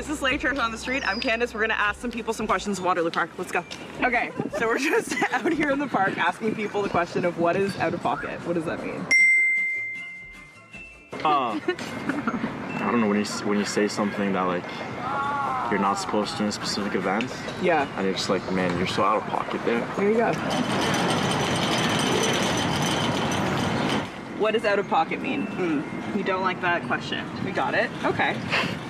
This is Slate Church on the street. I'm Candace. We're gonna ask some people some questions in Waterloo Park. Let's go. Okay, so we're just out here in the park asking people the question of what is out of pocket. What does that mean? Uh, I don't know when you when you say something that like you're not supposed to in a specific event, Yeah. and you're just like, man, you're so out of pocket there. There you go. What does out of pocket mean? Hmm. You don't like that question. We got it. Okay.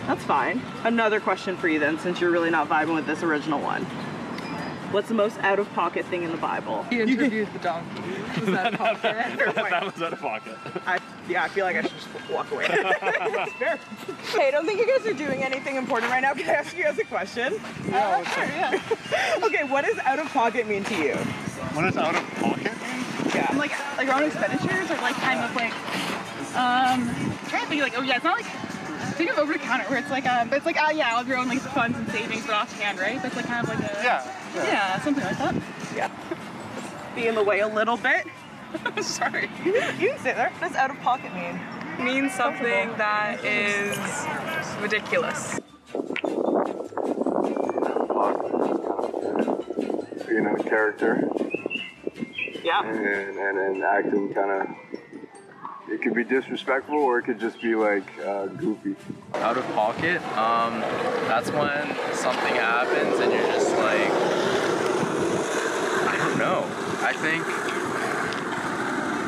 That's fine. Another question for you then, since you're really not vibing with this original one. What's the most out of pocket thing in the Bible? He interviewed the donkey. Was that pocket? Fair point. was out of pocket. I, yeah, I feel like I should just walk away. That's fair. Hey, I don't think you guys are doing anything important right now. Can I ask you guys a question? Yeah, sure, yeah. okay, what does out of pocket mean to you? When it's out of pocket, mean? Yeah. like like our own expenditures or like kind of like um I'm trying to think like oh yeah it's not like think of over the counter where it's like um but it's like ah yeah all of your own like funds and savings but offhand right that's like kind of like a yeah. yeah something like that Yeah. Be in the way a little bit. sorry You can sit there. What does out of pocket mean? means something that is ridiculous being a character Yeah. and, and, and acting kind of it could be disrespectful or it could just be like uh, goofy out of pocket um that's when something happens and you're just like i don't know i think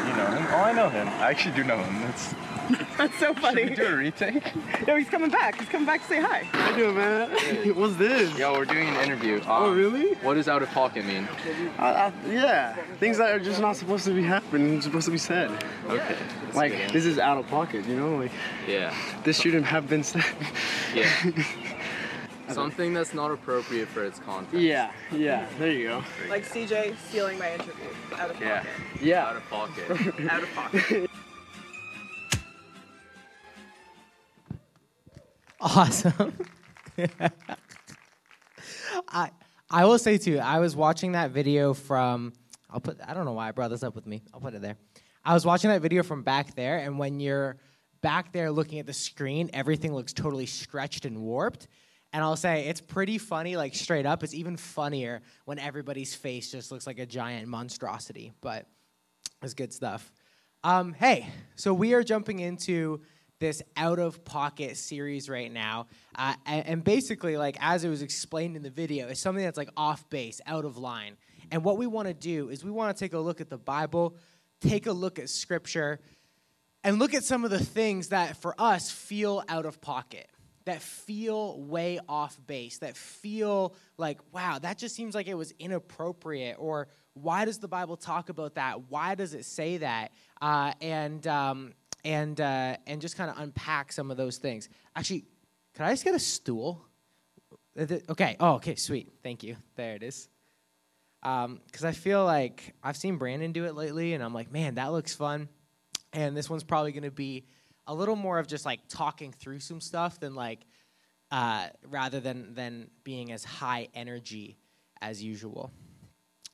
You know him? Oh, I know him. I actually do know him. That's. That's so funny. Should we Do a retake? No, he's coming back. He's coming back to say hi. I do, man. What's this? yo we're doing an interview Oh, Um, really? what does out of pocket mean Uh, uh, yeah, things that are just not supposed to be happening, supposed to be said. okay Like this is out of pocket, you know. Like yeah this shouldn't have been said. yeah something that's not appropriate for its content yeah, yeah. There you go. Like CJ stealing my interview. Out of yeah pocket. Yeah. Out of pocket Out of pocket. Awesome. I I will say too, I was watching that video from I'll put I don't know why I brought this up with me. I'll put it there. I was watching that video from back there, and when you're back there looking at the screen, everything looks totally stretched and warped. And I'll say it's pretty funny, like straight up. It's even funnier when everybody's face just looks like a giant monstrosity. But it's good stuff. Um, hey, so we are jumping into this out of pocket series right now, uh, and, and basically, like as it was explained in the video, it's something that's like off base, out of line. And what we want to do is we want to take a look at the Bible, take a look at Scripture, and look at some of the things that for us feel out of pocket that feel way off base that feel like wow that just seems like it was inappropriate or why does the bible talk about that why does it say that uh, and um, and uh, and just kind of unpack some of those things actually could i just get a stool okay oh okay sweet thank you there it is because I feel like I've seen Brandon do it lately, and I'm like, man, that looks fun. And this one's probably going to be a little more of just like talking through some stuff than like, uh, rather than than being as high energy as usual.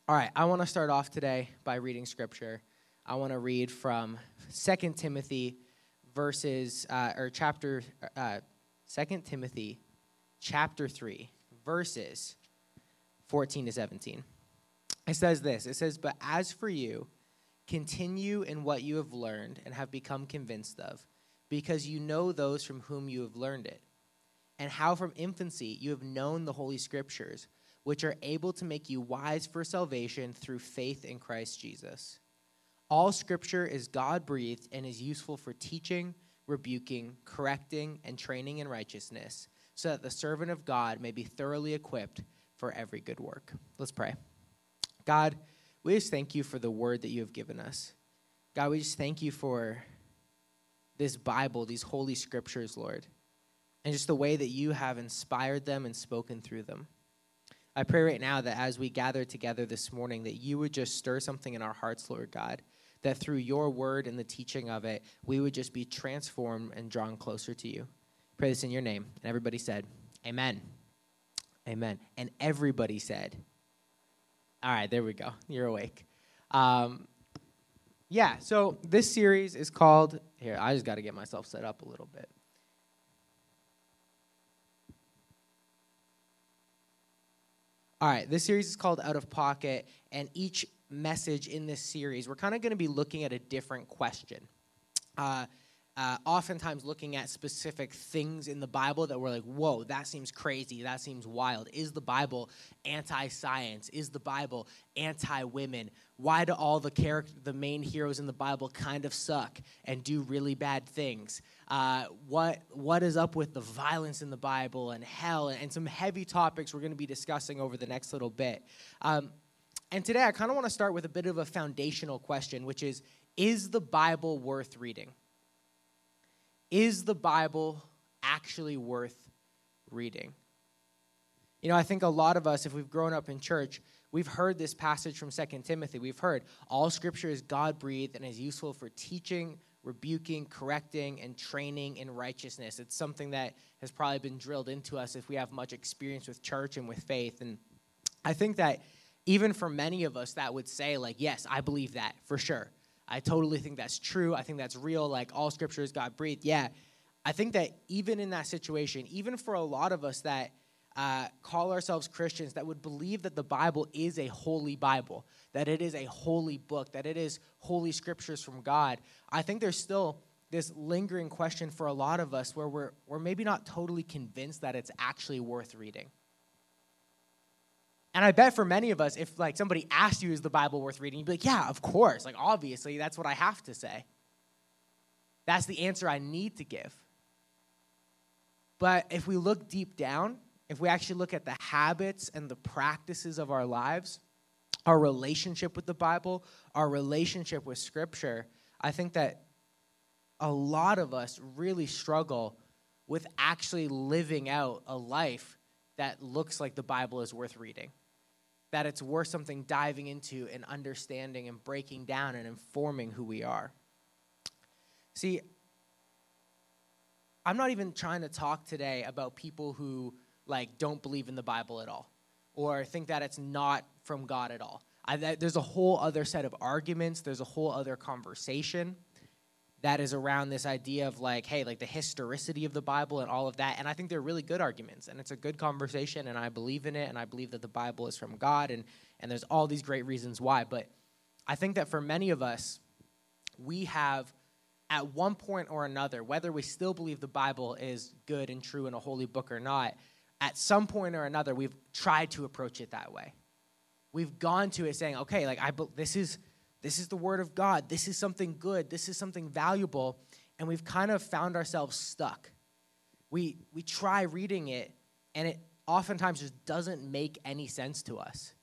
All right, I want to start off today by reading scripture. I want to read from 2 Timothy verses uh, or chapter uh, 2 Timothy chapter 3 verses 14 to 17. It says this it says, But as for you, continue in what you have learned and have become convinced of, because you know those from whom you have learned it, and how from infancy you have known the Holy Scriptures, which are able to make you wise for salvation through faith in Christ Jesus. All Scripture is God breathed and is useful for teaching, rebuking, correcting, and training in righteousness, so that the servant of God may be thoroughly equipped for every good work. Let's pray. God, we just thank you for the word that you have given us. God, we just thank you for this Bible, these holy scriptures, Lord, and just the way that you have inspired them and spoken through them. I pray right now that as we gather together this morning, that you would just stir something in our hearts, Lord God, that through your word and the teaching of it, we would just be transformed and drawn closer to you. Pray this in your name. And everybody said, Amen. Amen. And everybody said, All right, there we go. You're awake. Um, yeah, so this series is called, here, I just got to get myself set up a little bit. All right, this series is called Out of Pocket, and each message in this series, we're kind of going to be looking at a different question. Uh, uh, oftentimes looking at specific things in the Bible that we're like, whoa, that seems crazy. That seems wild. Is the Bible anti science? Is the Bible anti women? Why do all the character, the main heroes in the Bible kind of suck and do really bad things? Uh, what, what is up with the violence in the Bible and hell and, and some heavy topics we're going to be discussing over the next little bit. Um, and today I kind of want to start with a bit of a foundational question, which is Is the Bible worth reading? Is the Bible actually worth reading? You know, I think a lot of us, if we've grown up in church, we've heard this passage from 2 Timothy. We've heard all scripture is God breathed and is useful for teaching, rebuking, correcting, and training in righteousness. It's something that has probably been drilled into us if we have much experience with church and with faith. And I think that even for many of us, that would say, like, yes, I believe that for sure. I totally think that's true. I think that's real. Like all scripture is God breathed. Yeah. I think that even in that situation, even for a lot of us that uh, call ourselves Christians, that would believe that the Bible is a holy Bible, that it is a holy book, that it is holy scriptures from God, I think there's still this lingering question for a lot of us where we're, we're maybe not totally convinced that it's actually worth reading. And I bet for many of us, if like somebody asked you, is the Bible worth reading? You'd be like, yeah, of course. Like, obviously, that's what I have to say. That's the answer I need to give. But if we look deep down, if we actually look at the habits and the practices of our lives, our relationship with the Bible, our relationship with Scripture, I think that a lot of us really struggle with actually living out a life that looks like the Bible is worth reading that it's worth something diving into and understanding and breaking down and informing who we are. See, I'm not even trying to talk today about people who like don't believe in the Bible at all or think that it's not from God at all. I, there's a whole other set of arguments, there's a whole other conversation that is around this idea of like, hey, like the historicity of the Bible and all of that. And I think they're really good arguments, and it's a good conversation, and I believe in it, and I believe that the Bible is from God, and and there's all these great reasons why. But I think that for many of us, we have at one point or another, whether we still believe the Bible is good and true and a holy book or not, at some point or another, we've tried to approach it that way. We've gone to it saying, okay, like I, this is this is the word of God. This is something good. This is something valuable. And we've kind of found ourselves stuck. We, we try reading it, and it oftentimes just doesn't make any sense to us.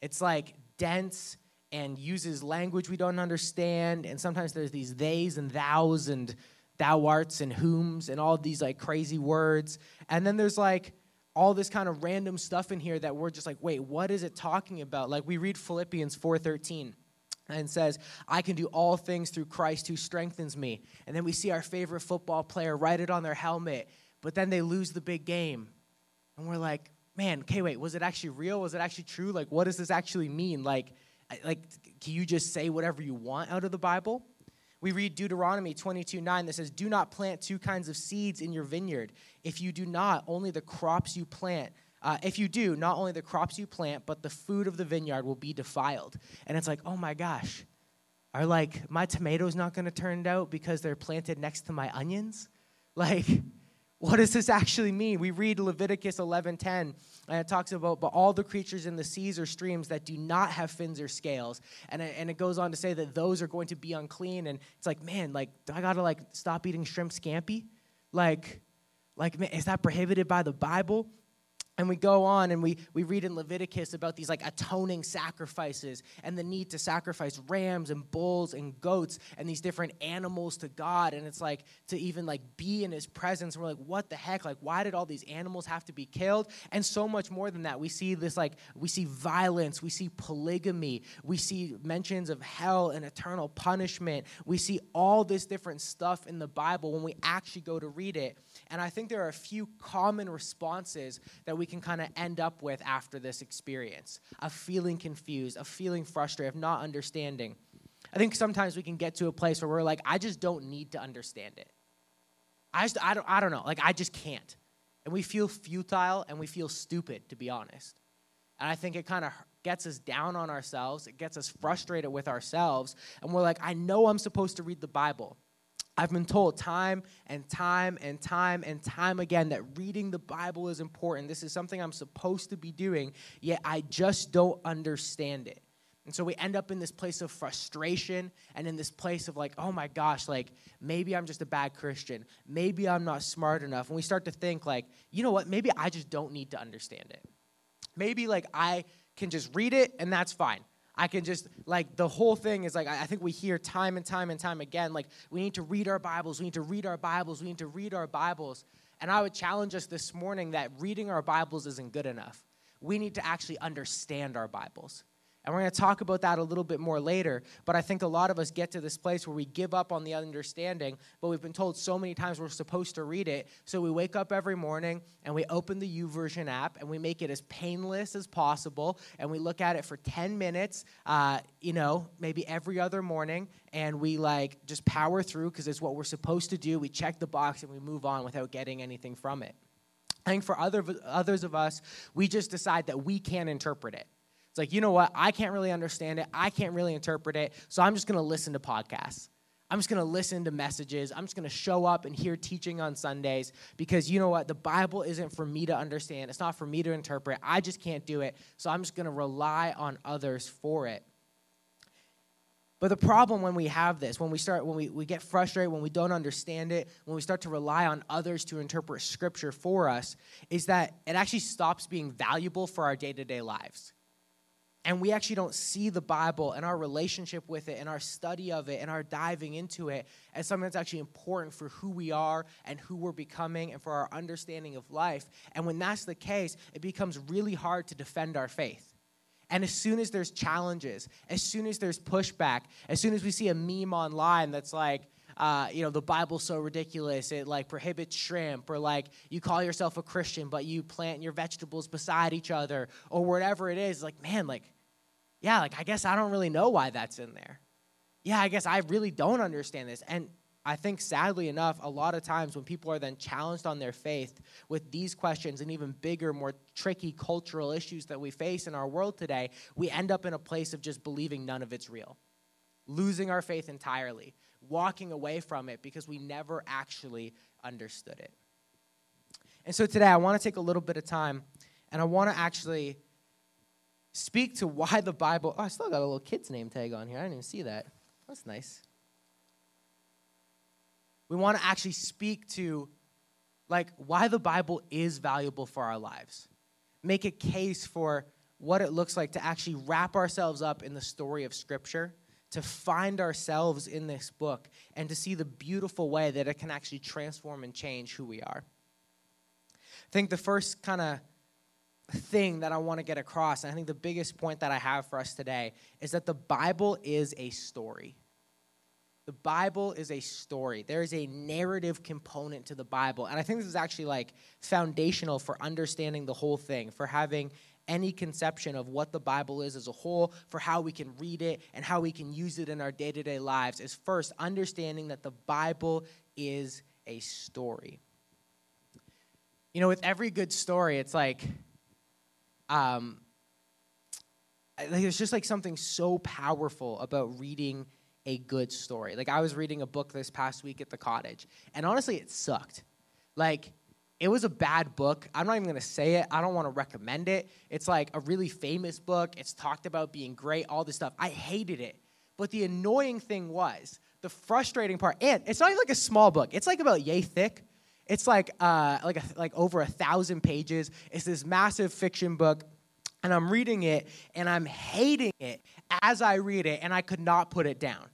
It's like dense and uses language we don't understand. And sometimes there's these theys and thous and thou arts and whoms and all these like crazy words. And then there's like all this kind of random stuff in here that we're just like, wait, what is it talking about? Like we read Philippians 4:13 and says, I can do all things through Christ who strengthens me. And then we see our favorite football player write it on their helmet, but then they lose the big game. And we're like, man, okay, wait, was it actually real? Was it actually true? Like, what does this actually mean? Like, like can you just say whatever you want out of the Bible? We read Deuteronomy 22 9 that says, Do not plant two kinds of seeds in your vineyard. If you do not, only the crops you plant uh, if you do, not only the crops you plant, but the food of the vineyard will be defiled. And it's like, oh my gosh, are like my tomatoes not going to turn out because they're planted next to my onions? Like, what does this actually mean? We read Leviticus 11:10, and it talks about but all the creatures in the seas or streams that do not have fins or scales, and it, and it goes on to say that those are going to be unclean. And it's like, man, like, do I gotta like stop eating shrimp scampi? Like, like, man, is that prohibited by the Bible? And we go on and we, we read in Leviticus about these like atoning sacrifices and the need to sacrifice rams and bulls and goats and these different animals to God. And it's like to even like be in his presence. We're like, what the heck? Like, why did all these animals have to be killed? And so much more than that. We see this like, we see violence, we see polygamy, we see mentions of hell and eternal punishment. We see all this different stuff in the Bible when we actually go to read it. And I think there are a few common responses that we can kind of end up with after this experience of feeling confused, of feeling frustrated, of not understanding. I think sometimes we can get to a place where we're like, I just don't need to understand it. I just, I don't, I don't know. Like, I just can't. And we feel futile and we feel stupid, to be honest. And I think it kind of gets us down on ourselves. It gets us frustrated with ourselves. And we're like, I know I'm supposed to read the Bible. I've been told time and time and time and time again that reading the Bible is important. This is something I'm supposed to be doing, yet I just don't understand it. And so we end up in this place of frustration and in this place of like, oh my gosh, like maybe I'm just a bad Christian. Maybe I'm not smart enough. And we start to think, like, you know what? Maybe I just don't need to understand it. Maybe like I can just read it and that's fine. I can just, like, the whole thing is like, I think we hear time and time and time again, like, we need to read our Bibles, we need to read our Bibles, we need to read our Bibles. And I would challenge us this morning that reading our Bibles isn't good enough. We need to actually understand our Bibles. And we're going to talk about that a little bit more later. But I think a lot of us get to this place where we give up on the understanding, but we've been told so many times we're supposed to read it. So we wake up every morning and we open the YouVersion app and we make it as painless as possible. And we look at it for 10 minutes, uh, you know, maybe every other morning. And we like just power through because it's what we're supposed to do. We check the box and we move on without getting anything from it. I think for other, others of us, we just decide that we can't interpret it. It's like, you know what? I can't really understand it. I can't really interpret it. So I'm just going to listen to podcasts. I'm just going to listen to messages. I'm just going to show up and hear teaching on Sundays because you know what? The Bible isn't for me to understand. It's not for me to interpret. I just can't do it. So I'm just going to rely on others for it. But the problem when we have this, when we start, when we, we get frustrated, when we don't understand it, when we start to rely on others to interpret scripture for us, is that it actually stops being valuable for our day to day lives and we actually don't see the Bible and our relationship with it and our study of it and our diving into it as something that's actually important for who we are and who we're becoming and for our understanding of life. And when that's the case, it becomes really hard to defend our faith. And as soon as there's challenges, as soon as there's pushback, as soon as we see a meme online that's like, uh, you know, the Bible's so ridiculous, it like prohibits shrimp, or like you call yourself a Christian, but you plant your vegetables beside each other, or whatever it is, like, man, like, yeah, like I guess I don't really know why that's in there. Yeah, I guess I really don't understand this. And I think sadly enough, a lot of times when people are then challenged on their faith with these questions and even bigger, more tricky cultural issues that we face in our world today, we end up in a place of just believing none of it's real, losing our faith entirely, walking away from it because we never actually understood it. And so today I want to take a little bit of time and I want to actually speak to why the Bible. Oh, I still got a little kid's name tag on here. I didn't even see that. That's nice. We want to actually speak to like why the Bible is valuable for our lives. Make a case for what it looks like to actually wrap ourselves up in the story of Scripture, to find ourselves in this book, and to see the beautiful way that it can actually transform and change who we are. I think the first kind of thing that I want to get across, and I think the biggest point that I have for us today, is that the Bible is a story. The Bible is a story. There is a narrative component to the Bible. And I think this is actually like foundational for understanding the whole thing, for having any conception of what the Bible is as a whole, for how we can read it and how we can use it in our day to day lives, is first understanding that the Bible is a story. You know, with every good story, it's like, um, there's just like something so powerful about reading a good story. Like I was reading a book this past week at the cottage, and honestly, it sucked. Like it was a bad book. I'm not even gonna say it. I don't want to recommend it. It's like a really famous book. It's talked about being great, all this stuff. I hated it. But the annoying thing was the frustrating part, and it's not even like a small book. It's like about yay thick. It's like uh, like a, like over a thousand pages. It's this massive fiction book, and I'm reading it and I'm hating it as I read it, and I could not put it down.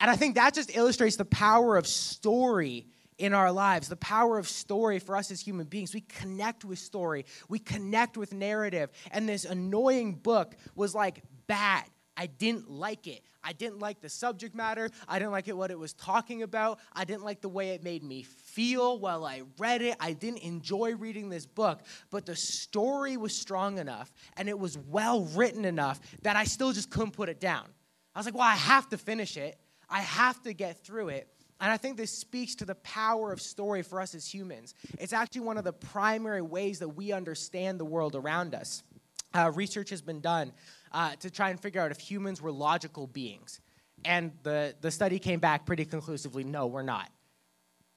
And I think that just illustrates the power of story in our lives, the power of story for us as human beings. We connect with story, we connect with narrative. And this annoying book was like bad. I didn't like it. I didn't like the subject matter. I didn't like it what it was talking about. I didn't like the way it made me feel while I read it. I didn't enjoy reading this book, but the story was strong enough and it was well written enough that I still just couldn't put it down. I was like, well, I have to finish it. I have to get through it. And I think this speaks to the power of story for us as humans. It's actually one of the primary ways that we understand the world around us. Uh, research has been done uh, to try and figure out if humans were logical beings. And the, the study came back pretty conclusively no, we're not.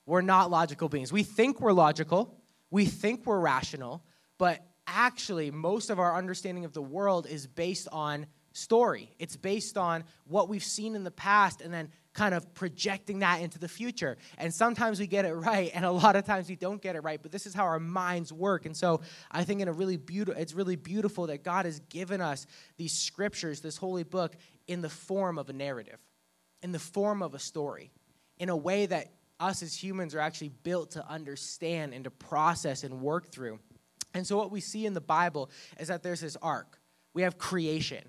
We're not logical beings. We think we're logical, we think we're rational, but actually, most of our understanding of the world is based on story. It's based on what we've seen in the past and then kind of projecting that into the future. And sometimes we get it right, and a lot of times we don't get it right. But this is how our minds work. And so I think in a really beautiful, it's really beautiful that God has given us these scriptures, this holy book, in the form of a narrative, in the form of a story, in a way that us as humans are actually built to understand and to process and work through. And so what we see in the Bible is that there's this arc. We have creation.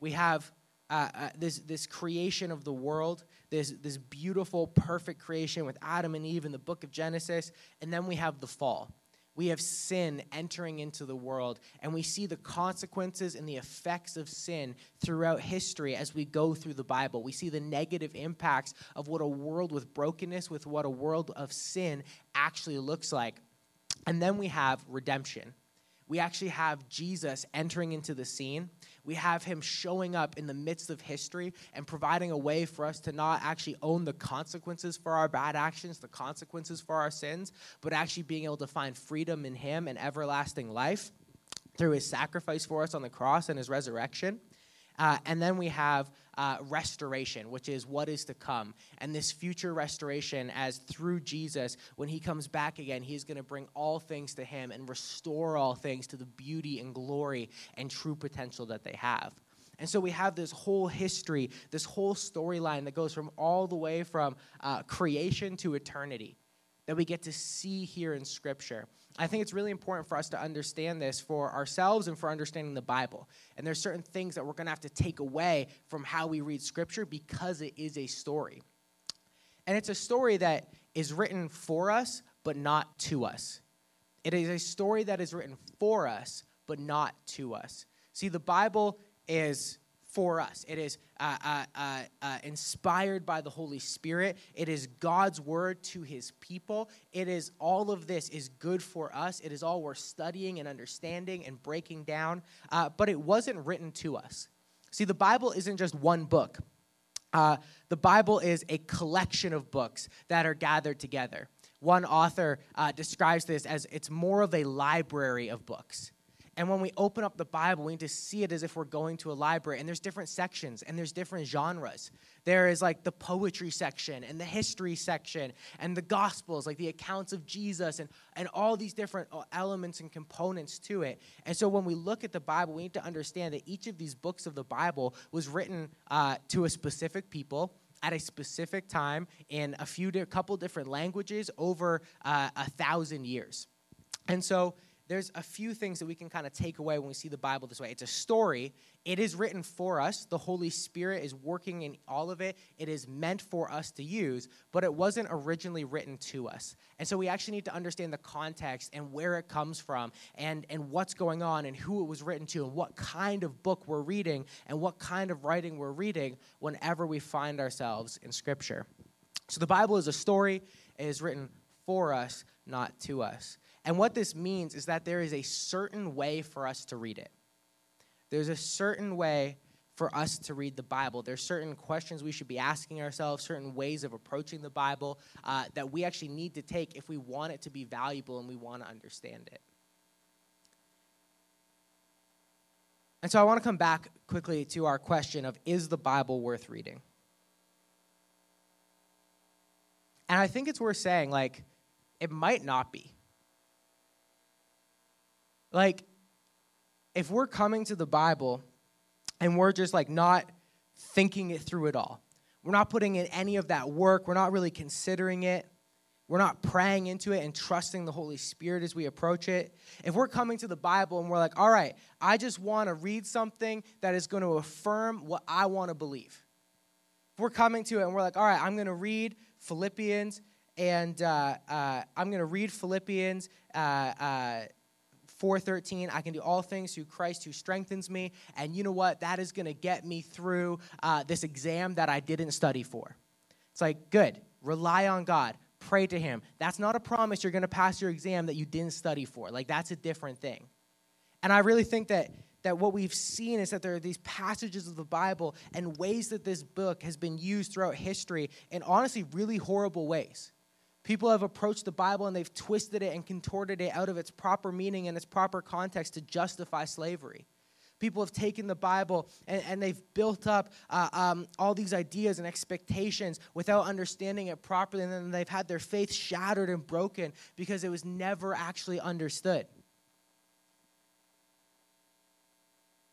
We have uh, uh, this, this creation of the world, this, this beautiful, perfect creation with Adam and Eve in the book of Genesis. And then we have the fall. We have sin entering into the world, and we see the consequences and the effects of sin throughout history as we go through the Bible. We see the negative impacts of what a world with brokenness, with what a world of sin actually looks like. And then we have redemption. We actually have Jesus entering into the scene we have him showing up in the midst of history and providing a way for us to not actually own the consequences for our bad actions, the consequences for our sins, but actually being able to find freedom in him and everlasting life through his sacrifice for us on the cross and his resurrection. Uh, and then we have uh, restoration, which is what is to come. And this future restoration, as through Jesus, when he comes back again, he's going to bring all things to him and restore all things to the beauty and glory and true potential that they have. And so we have this whole history, this whole storyline that goes from all the way from uh, creation to eternity that we get to see here in Scripture. I think it's really important for us to understand this for ourselves and for understanding the Bible. And there's certain things that we're going to have to take away from how we read Scripture because it is a story. And it's a story that is written for us, but not to us. It is a story that is written for us, but not to us. See, the Bible is for us. It is uh, uh, uh, uh, inspired by the Holy Spirit. It is God's word to his people. It is all of this is good for us. It is all we're studying and understanding and breaking down, uh, but it wasn't written to us. See, the Bible isn't just one book. Uh, the Bible is a collection of books that are gathered together. One author describes this as it's more of a library of books. And when we open up the Bible, we need to see it as if we're going to a library. And there's different sections and there's different genres. There is like the poetry section and the history section and the gospels, like the accounts of Jesus and, and all these different uh, elements and components to it. And so when we look at the Bible, we need to understand that each of these books of the Bible was written uh, to a specific people at a specific time in a few di- couple different languages over uh, a thousand years. And so there's a few things that we can kind of take away when we see the Bible this way. It's a story. It is written for us. The Holy Spirit is working in all of it. It is meant for us to use, but it wasn't originally written to us. And so we actually need to understand the context and where it comes from and, and what's going on and who it was written to and what kind of book we're reading and what kind of writing we're reading whenever we find ourselves in Scripture. So the Bible is a story. It is written for us, not to us. And what this means is that there is a certain way for us to read it. There's a certain way for us to read the Bible. There's certain questions we should be asking ourselves, certain ways of approaching the Bible uh, that we actually need to take if we want it to be valuable and we want to understand it. And so I want to come back quickly to our question of is the Bible worth reading? And I think it's worth saying, like, it might not be. Like, if we're coming to the Bible and we're just like not thinking it through at all, we're not putting in any of that work, we're not really considering it, we're not praying into it and trusting the Holy Spirit as we approach it. If we're coming to the Bible and we're like, all right, I just want to read something that is going to affirm what I want to believe. If we're coming to it and we're like, all right, I'm going to read Philippians and uh, uh, I'm going to read Philippians. Uh, uh 4:13 I can do all things through Christ who strengthens me and you know what that is going to get me through uh, this exam that I didn't study for. It's like good rely on God pray to him that's not a promise you're going to pass your exam that you didn't study for like that's a different thing. And I really think that that what we've seen is that there are these passages of the Bible and ways that this book has been used throughout history in honestly really horrible ways. People have approached the Bible and they've twisted it and contorted it out of its proper meaning and its proper context to justify slavery. People have taken the Bible and, and they've built up uh, um, all these ideas and expectations without understanding it properly, and then they've had their faith shattered and broken because it was never actually understood.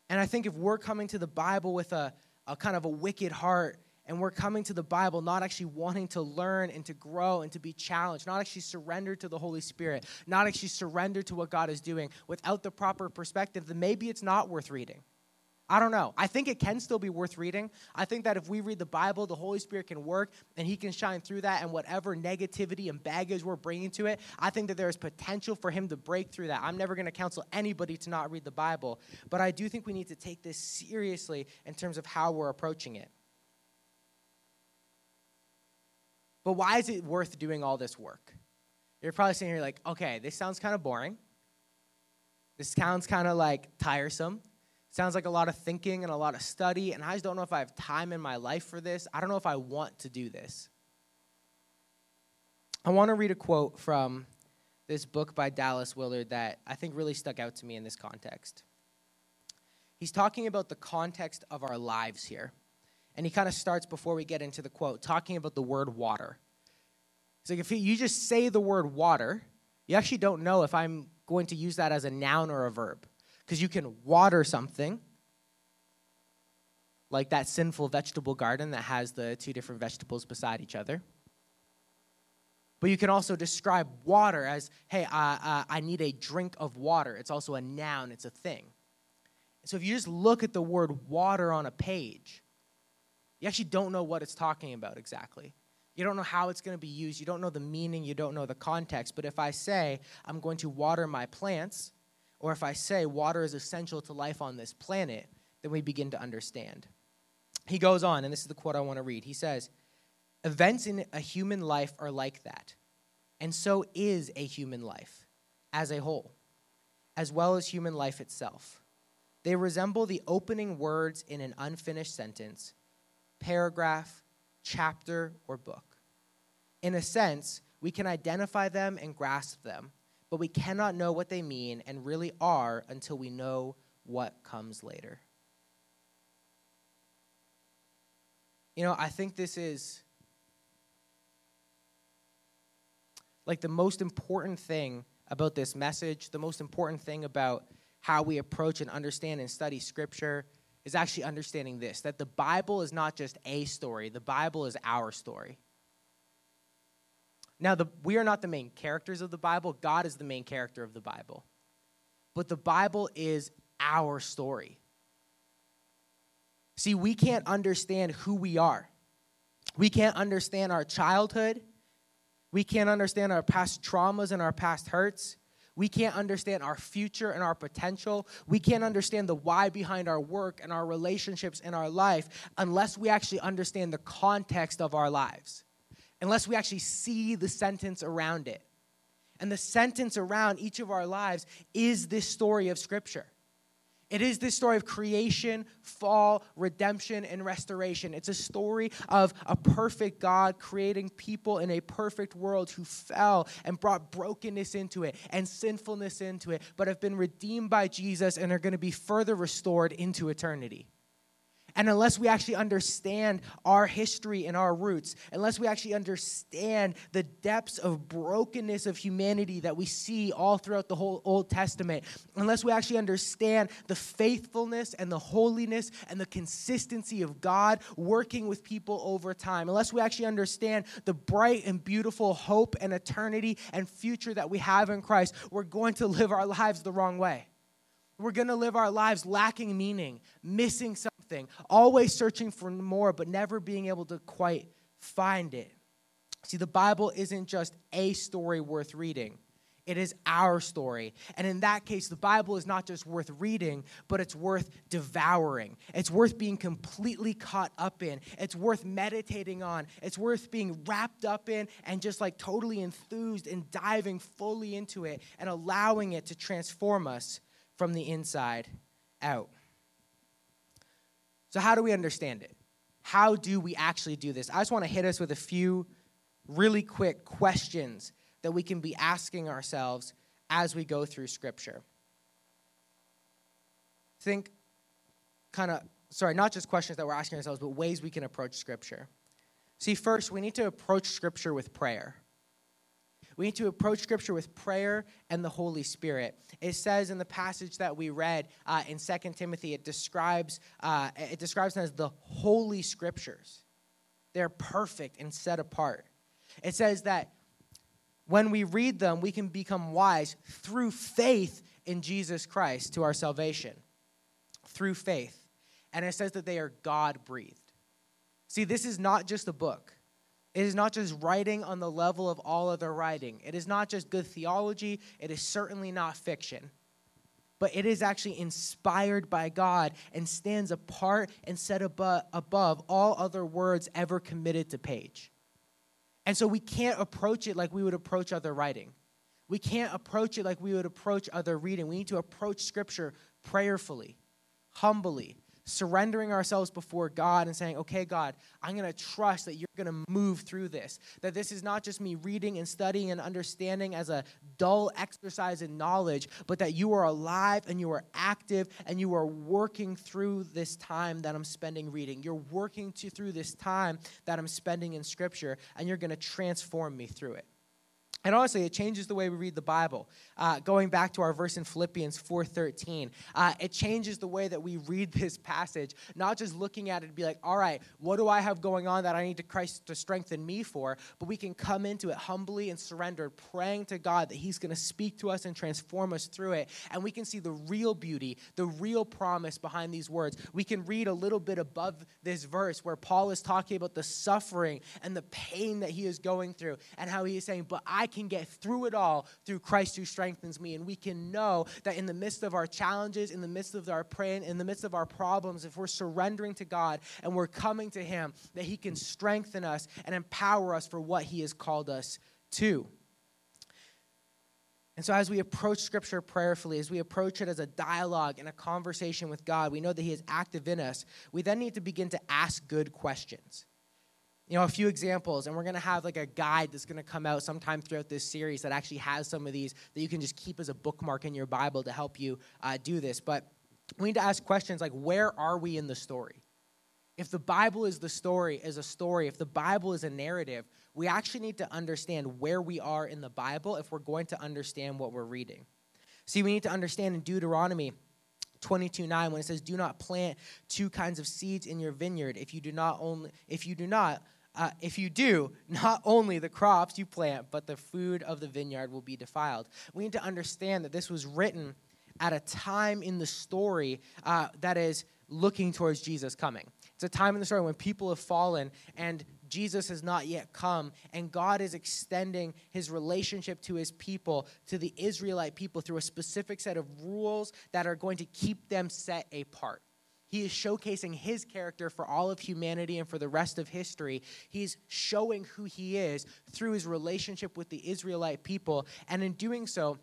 And I think if we're coming to the Bible with a, a kind of a wicked heart, and we're coming to the Bible not actually wanting to learn and to grow and to be challenged, not actually surrender to the Holy Spirit, not actually surrender to what God is doing without the proper perspective, then maybe it's not worth reading. I don't know. I think it can still be worth reading. I think that if we read the Bible, the Holy Spirit can work and He can shine through that, and whatever negativity and baggage we're bringing to it, I think that there is potential for Him to break through that. I'm never going to counsel anybody to not read the Bible, but I do think we need to take this seriously in terms of how we're approaching it. But why is it worth doing all this work? You're probably sitting here like, okay, this sounds kind of boring. This sounds kind of like tiresome. Sounds like a lot of thinking and a lot of study, and I just don't know if I have time in my life for this. I don't know if I want to do this. I want to read a quote from this book by Dallas Willard that I think really stuck out to me in this context. He's talking about the context of our lives here. And he kind of starts before we get into the quote, talking about the word water. It's like if you just say the word water, you actually don't know if I'm going to use that as a noun or a verb. Because you can water something, like that sinful vegetable garden that has the two different vegetables beside each other. But you can also describe water as, hey, uh, uh, I need a drink of water. It's also a noun, it's a thing. So if you just look at the word water on a page, you actually don't know what it's talking about exactly. You don't know how it's going to be used. You don't know the meaning. You don't know the context. But if I say, I'm going to water my plants, or if I say water is essential to life on this planet, then we begin to understand. He goes on, and this is the quote I want to read. He says, Events in a human life are like that, and so is a human life as a whole, as well as human life itself. They resemble the opening words in an unfinished sentence paragraph, chapter, or book. In a sense, we can identify them and grasp them, but we cannot know what they mean and really are until we know what comes later. You know, I think this is like the most important thing about this message, the most important thing about how we approach and understand and study Scripture is actually understanding this that the Bible is not just a story, the Bible is our story. Now, the, we are not the main characters of the Bible, God is the main character of the Bible. But the Bible is our story. See, we can't understand who we are. We can't understand our childhood. We can't understand our past traumas and our past hurts. We can't understand our future and our potential. We can't understand the why behind our work and our relationships in our life unless we actually understand the context of our lives, unless we actually see the sentence around it. And the sentence around each of our lives is this story of Scripture. It is this story of creation, fall, redemption, and restoration. It's a story of a perfect God creating people in a perfect world who fell and brought brokenness into it and sinfulness into it, but have been redeemed by Jesus and are going to be further restored into eternity. And unless we actually understand our history and our roots, unless we actually understand the depths of brokenness of humanity that we see all throughout the whole Old Testament, unless we actually understand the faithfulness and the holiness and the consistency of God working with people over time, unless we actually understand the bright and beautiful hope and eternity and future that we have in Christ, we're going to live our lives the wrong way. We're going to live our lives lacking meaning, missing something, always searching for more, but never being able to quite find it. See, the Bible isn't just a story worth reading. It is our story. And in that case, the Bible is not just worth reading, but it's worth devouring. It's worth being completely caught up in. It's worth meditating on. It's worth being wrapped up in and just like totally enthused and diving fully into it and allowing it to transform us from the inside out. So, how do we understand it? How do we actually do this? I just want to hit us with a few really quick questions that we can be asking ourselves as we go through Scripture. Think kind of, sorry, not just questions that we're asking ourselves, but ways we can approach Scripture. See, first, we need to approach Scripture with prayer. We need to approach Scripture with prayer and the Holy Spirit. It says in the passage that we read uh, in 2 Timothy, it describes, uh, it describes them as the Holy Scriptures. They're perfect and set apart. It says that when we read them, we can become wise through faith in Jesus Christ to our salvation. Through faith. And it says that they are God breathed. See, this is not just a book. It is not just writing on the level of all other writing. It is not just good theology. It is certainly not fiction. But it is actually inspired by God and stands apart and set above, all other words ever committed to page. And so we can't approach it like we would approach other writing. We can't approach it like we would approach other reading. We need to approach Scripture prayerfully, humbly, surrendering ourselves before God and saying, okay, God, I'm going to trust that you're going to move through this. That this is not just me reading and studying and understanding as a dull exercise in knowledge, but that you are alive and you are active and you are working through this time that I'm spending reading. You're working to, through this time that I'm spending in Scripture, and you're going to transform me through it. And honestly, it changes the way we read the Bible. Uh, going back to our verse in Philippians 4.13, uh, it changes the way that we read this passage, not just looking at it and be like, all right, what do I have going on that I need to Christ to strengthen me for? But we can come into it humbly and surrendered, praying to God that he's going to speak to us and transform us through it. And we can see the real beauty, the real promise behind these words. We can read a little bit above this verse where Paul is talking about the suffering and the pain that he is going through and how he is saying, but I can get through it all through Christ who strengthens me. And we can know that in the midst of our challenges, in the midst of our praying, in the midst of our problems, if we're surrendering to God and we're coming to Him, that He can strengthen us and empower us for what He has called us to. And so, as we approach Scripture prayerfully, as we approach it as a dialogue and a conversation with God, we know that He is active in us. We then need to begin to ask good questions you know, a few examples, and we're going to have like a guide that's going to come out sometime throughout this series that actually has some of these that you can just keep as a bookmark in your Bible to help you uh, do this. But we need to ask questions like, where are we in the story? If the Bible is the story, is a story, if the Bible is a narrative, we actually need to understand where we are in the Bible if we're going to understand what we're reading. See, we need to understand in Deuteronomy 22 9 when it says do not plant two kinds of seeds in your vineyard if you do not only if you do not uh, if you do, not only the crops you plant, but the food of the vineyard will be defiled. We need to understand that this was written at a time in the story uh, that is looking towards Jesus coming. It's a time in the story when people have fallen and Jesus has not yet come, and God is extending his relationship to his people, to the Israelite people, through a specific set of rules that are going to keep them set apart. He is showcasing his character for all of humanity and for the rest of history. He's showing who he is through his relationship with the Israelite people. And in doing so,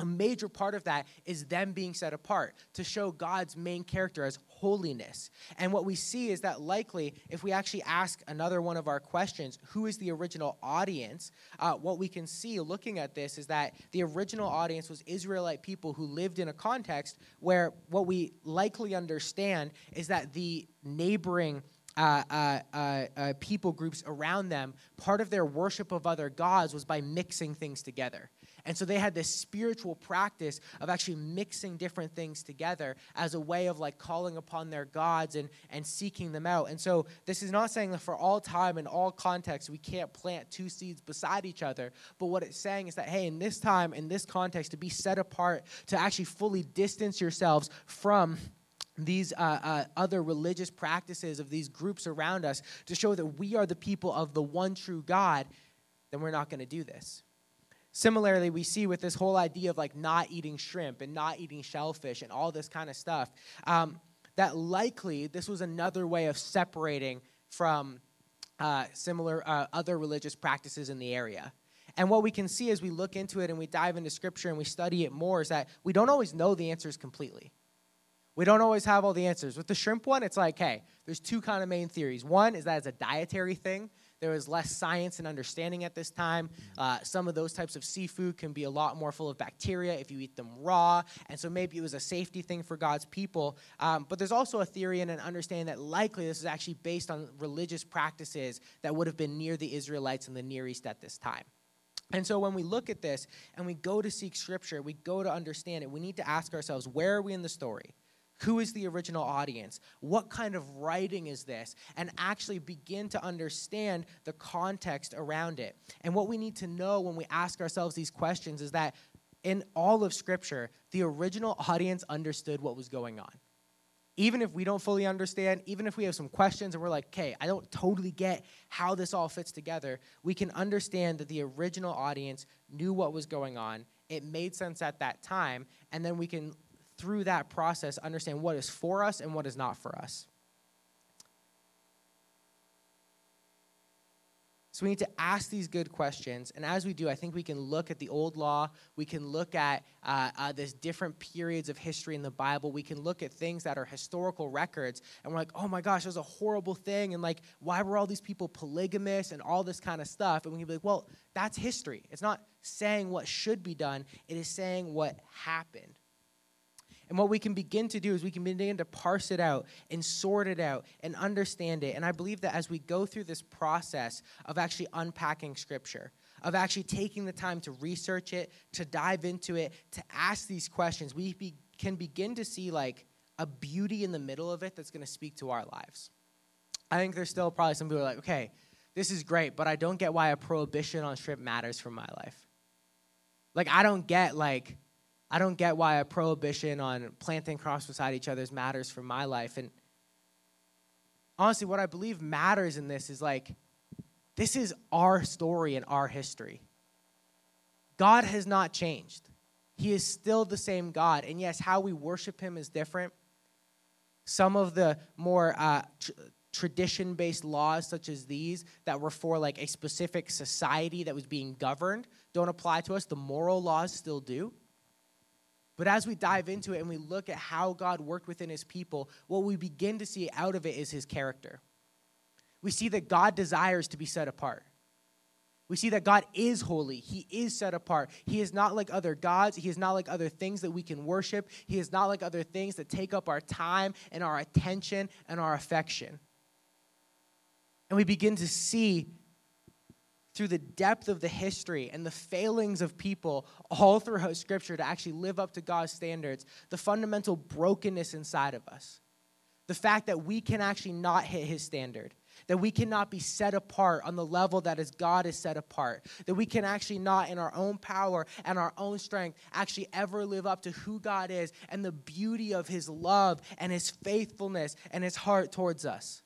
a major part of that is them being set apart to show God's main character as holiness. And what we see is that likely, if we actually ask another one of our questions, who is the original audience? Uh, what we can see looking at this is that the original audience was Israelite people who lived in a context where what we likely understand is that the neighboring uh, uh, uh, uh, people groups around them, part of their worship of other gods was by mixing things together. And so they had this spiritual practice of actually mixing different things together as a way of like calling upon their gods and, and seeking them out. And so this is not saying that for all time and all contexts we can't plant two seeds beside each other. But what it's saying is that, hey, in this time, in this context, to be set apart, to actually fully distance yourselves from these uh, uh, other religious practices of these groups around us to show that we are the people of the one true God, then we're not going to do this. Similarly, we see with this whole idea of like not eating shrimp and not eating shellfish and all this kind of stuff, um, that likely this was another way of separating from uh, similar uh, other religious practices in the area. And what we can see as we look into it and we dive into scripture and we study it more is that we don't always know the answers completely. We don't always have all the answers. With the shrimp one, it's like, hey, there's two kind of main theories. One is that it's a dietary thing, there was less science and understanding at this time. Uh, some of those types of seafood can be a lot more full of bacteria if you eat them raw. And so maybe it was a safety thing for God's people. Um, but there's also a theory and an understanding that likely this is actually based on religious practices that would have been near the Israelites in the Near East at this time. And so when we look at this and we go to seek scripture, we go to understand it, we need to ask ourselves where are we in the story? Who is the original audience? What kind of writing is this? And actually begin to understand the context around it. And what we need to know when we ask ourselves these questions is that in all of Scripture, the original audience understood what was going on. Even if we don't fully understand, even if we have some questions and we're like, okay, I don't totally get how this all fits together, we can understand that the original audience knew what was going on. It made sense at that time, and then we can through that process, understand what is for us and what is not for us. So we need to ask these good questions. And as we do, I think we can look at the old law. We can look at uh, uh, this different periods of history in the Bible. We can look at things that are historical records. And we're like, oh my gosh, that was a horrible thing. And like, why were all these people polygamous and all this kind of stuff? And we can be like, well, that's history. It's not saying what should be done, it is saying what happened. And what we can begin to do is we can begin to parse it out and sort it out and understand it. And I believe that as we go through this process of actually unpacking scripture, of actually taking the time to research it, to dive into it, to ask these questions, we be, can begin to see like a beauty in the middle of it that's going to speak to our lives. I think there's still probably some people are like, okay, this is great, but I don't get why a prohibition on shrimp matters for my life. Like, I don't get like I don't get why a prohibition on planting crops beside each other's matters for my life. And honestly, what I believe matters in this is like, this is our story and our history. God has not changed. He is still the same God. And yes, how we worship Him is different. Some of the more uh, tr- tradition based laws, such as these, that were for like a specific society that was being governed, don't apply to us. The moral laws still do. But as we dive into it and we look at how God worked within his people, what we begin to see out of it is his character. We see that God desires to be set apart. We see that God is holy. He is set apart. He is not like other gods. He is not like other things that we can worship. He is not like other things that take up our time and our attention and our affection. And we begin to see through the depth of the history and the failings of people all throughout Scripture to actually live up to God's standards, the fundamental brokenness inside of us, the fact that we can actually not hit His standard. That we cannot be set apart on the level that as God is set apart. That we can actually not, in our own power and our own strength, actually ever live up to who God is and the beauty of His love and His faithfulness and His heart towards us.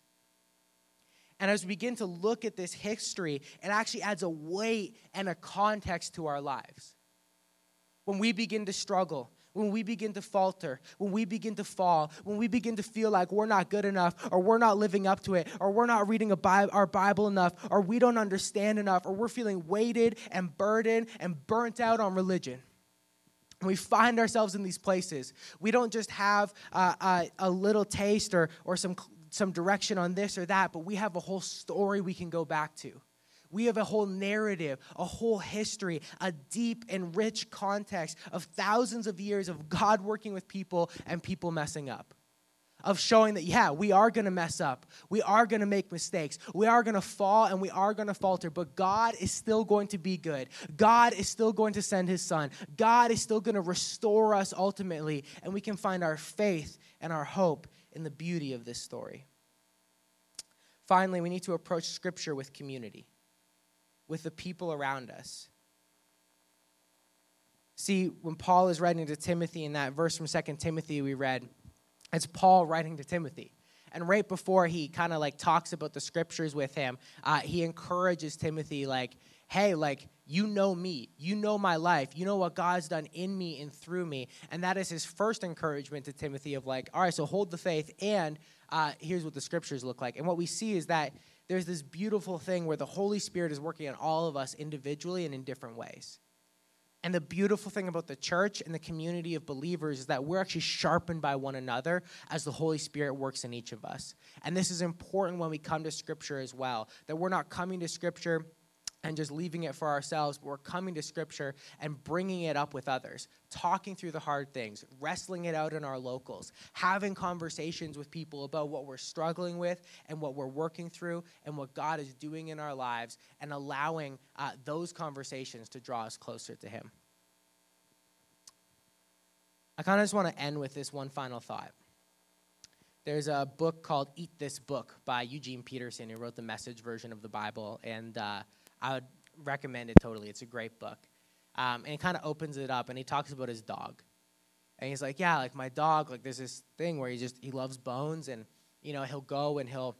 And as we begin to look at this history, it actually adds a weight and a context to our lives. When we begin to struggle, when we begin to falter, when we begin to fall, when we begin to feel like we're not good enough, or we're not living up to it, or we're not reading Bi- our Bible enough, or we don't understand enough, or we're feeling weighted and burdened and burnt out on religion we find ourselves in these places. We don't just have uh, uh, a little taste or, or some, some direction on this or that, but we have a whole story we can go back to. We have a whole narrative, a whole history, a deep and rich context of thousands of years of God working with people and people messing up of showing that, yeah, we are to mess up. We are to make mistakes. We are to fall and we are to falter, but God is still going to be good. God is still going to send his son. God is still to restore us ultimately, and we can find our faith and our hope in the beauty of this story. Finally, we need to approach scripture with community, with the people around us. See, when Paul is writing to Timothy in that verse from 2 Timothy we read, it's Paul writing to Timothy. And right before he kind of like talks about the scriptures with him, uh, he encourages Timothy, like, hey, like, you know me. You know my life. You know what God's done in me and through me. And that is his first encouragement to Timothy of like, all right, so hold the faith. And uh, here's what the scriptures look like. And what we see is that there's this beautiful thing where the Holy Spirit is working on all of us individually and in different ways. And the beautiful thing about the church and the community of believers is that we're actually sharpened by one another as the Holy Spirit works in each of us. And this is important when we come to Scripture as well, that we're not coming to Scripture and just leaving it for ourselves, but we're coming to Scripture and bringing it up with others, talking through the hard things, wrestling it out in our locals, having conversations with people about what we're struggling with and what we're working through and what God is doing in our lives, and allowing uh, those conversations to draw us closer to Him. I kind of just want to end with this one final thought. There's a book called Eat This Book by Eugene Peterson, who wrote the message version of the Bible, and uh, I would recommend it totally. It's a great book. Um, and he kind of opens it up, and he talks about his dog. And he's like, yeah, like my dog, like there's this thing where he just, he loves bones, and, you know, he'll go and he'll,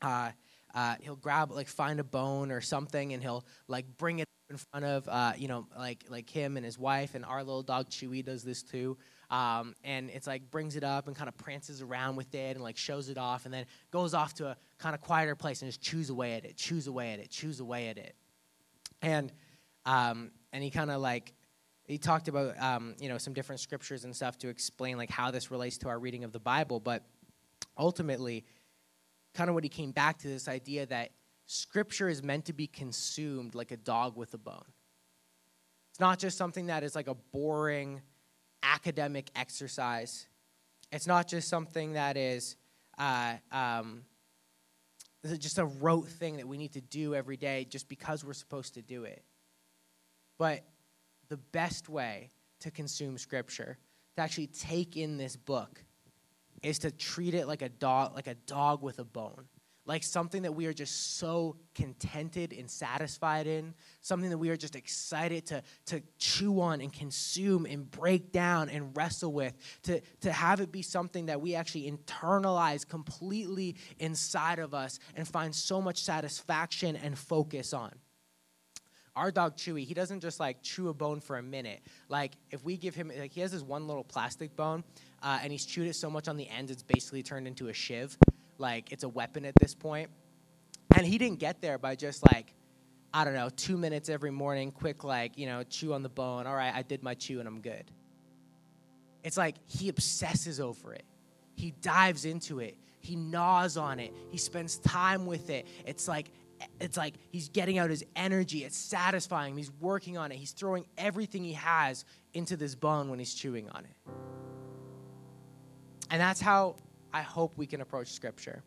uh, uh, he'll grab, like find a bone or something, and he'll like bring it in front of uh, you know like like him and his wife and our little dog Chewy does this too. Um, and it's like brings it up and kind of prances around with it and like shows it off and then goes off to a kind of quieter place and just chews away at it, chews away at it, chews away at it. And um, and he kind of like he talked about um, you know some different scriptures and stuff to explain like how this relates to our reading of the Bible, but ultimately, kind of what he came back to this idea that Scripture is meant to be consumed like a dog with a bone. It's not just something that is like a boring academic exercise. It's not just something that is uh, um, just a rote thing that we need to do every day just because we're supposed to do it. But the best way to consume Scripture, to actually take in this book, is to treat it like a dog, like a dog with a bone like something that we are just so contented and satisfied in, something that we are just excited to, to chew on and consume and break down and wrestle with, to, to have it be something that we actually internalize completely inside of us and find so much satisfaction and focus on. Our dog Chewy, he doesn't just like chew a bone for a minute. Like if we give him, like he has this one little plastic bone, uh, and he's chewed it so much on the ends, it's basically turned into a shiv like it's a weapon at this point. And he didn't get there by just like, I don't know, two minutes every morning, quick, like, you know, chew on the bone. All right, I did my chew and I'm good. It's like he obsesses over it, he dives into it, he gnaws on it, he spends time with it. It's like, it's like he's getting out his energy. It's satisfying. him. He's working on it. He's throwing everything he has into this bone when he's chewing on it. And that's how I hope we can approach Scripture.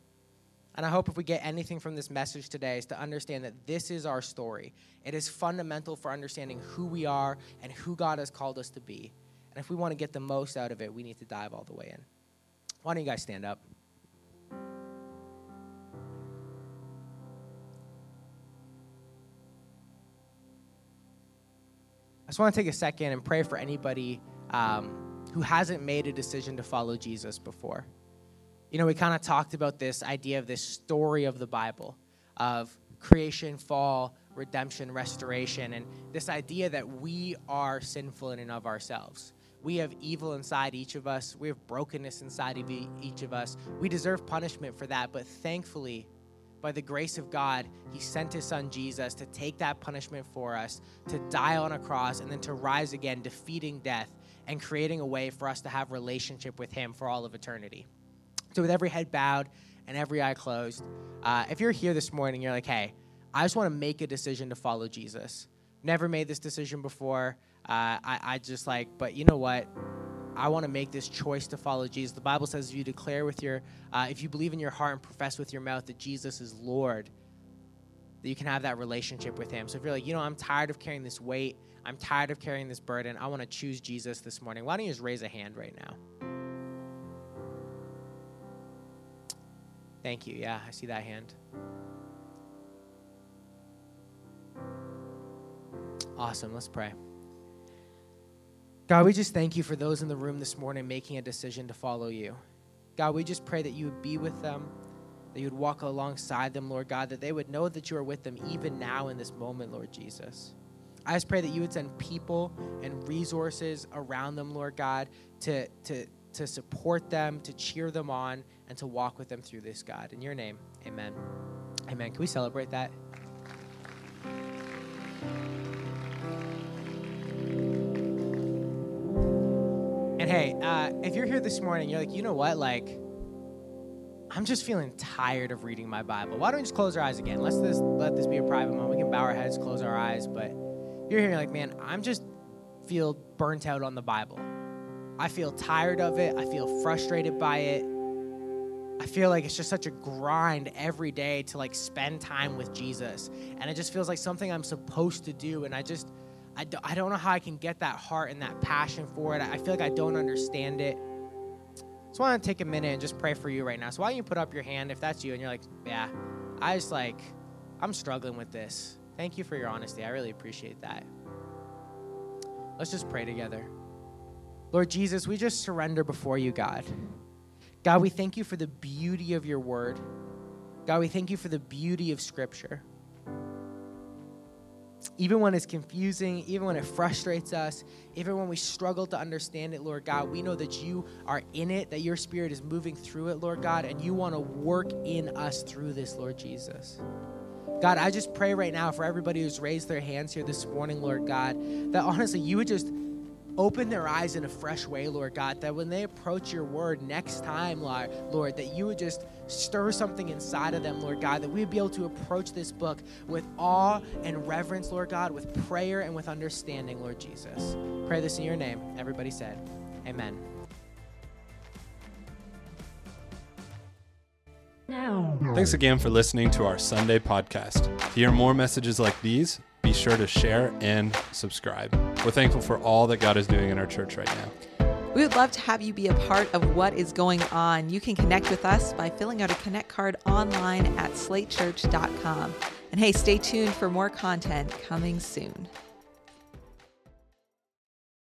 And I hope if we get anything from this message today is to understand that this is our story. It is fundamental for understanding who we are and who God has called us to be. And if we want to get the most out of it, we need to dive all the way in. Why don't you guys stand up? I just want to take a second and pray for anybody um, who hasn't made a decision to follow Jesus before. You know, we kind of talked about this idea of this story of the Bible of creation, fall, redemption, restoration, and this idea that we are sinful in and of ourselves. We have evil inside each of us. We have brokenness inside of each of us. We deserve punishment for that, but thankfully, by the grace of God, He sent His Son Jesus to take that punishment for us, to die on a cross, and then to rise again, defeating death and creating a way for us to have relationship with Him for all of eternity. So, with every head bowed and every eye closed, uh, if you're here this morning, you're like, hey, I just want to make a decision to follow Jesus. Never made this decision before. Uh, I, I just like, but you know what? I want to make this choice to follow Jesus. The Bible says if you declare with your, uh, if you believe in your heart and profess with your mouth that Jesus is Lord, that you can have that relationship with Him. So if you're like, you know, I'm tired of carrying this weight, I'm tired of carrying this burden, I want to choose Jesus this morning, why don't you just raise a hand right now? Thank you. Yeah, I see that hand. Awesome. Let's pray. God, we just thank you for those in the room this morning making a decision to follow you. God, we just pray that you would be with them, that you would walk alongside them, Lord God, that they would know that you are with them even now in this moment, Lord Jesus. I just pray that you would send people and resources around them, Lord God, to, to, to support them, to cheer them on, and to walk with them through this, God. In your name, amen. Amen. Can we celebrate that? And hey, uh, if you're here this morning, you're like, you know what? Like, I'm just feeling tired of reading my Bible. Why don't we just close our eyes again? Let's this, let this be a private moment. We can bow our heads, close our eyes. But you're here, you're like, man, I'm just feel burnt out on the Bible. I feel tired of it. I feel frustrated by it. I feel like it's just such a grind every day to like spend time with Jesus. And it just feels like something I'm supposed to do. And I just, I, do, I don't know how I can get that heart and that passion for it. I feel like I don't understand it. So I want to take a minute and just pray for you right now. So why don't you put up your hand if that's you and you're like, yeah, I just like, I'm struggling with this. Thank you for your honesty. I really appreciate that. Let's just pray together. Lord Jesus, we just surrender before you, God. God, we thank you for the beauty of your word. God, we thank you for the beauty of Scripture. Even when it's confusing, even when it frustrates us, even when we struggle to understand it, Lord God, we know that you are in it, that your Spirit is moving through it, Lord God, and you want to work in us through this, Lord Jesus. God, I just pray right now for everybody who's raised their hands here this morning, Lord God, that honestly you would just open their eyes in a fresh way, Lord God, that when they approach your word next time, Lord, that you would just stir something inside of them, Lord God, that we would be able to approach this book with awe and reverence, Lord God, with prayer and with understanding, Lord Jesus. Pray this in your name. Everybody said, Amen. Now. Thanks again for listening to our Sunday podcast. To hear more messages like these, be sure to share and subscribe. We're thankful for all that God is doing in our church right now. We would love to have you be a part of what is going on. You can connect with us by filling out a Connect card online at slatechurch.com. And hey, stay tuned for more content coming soon.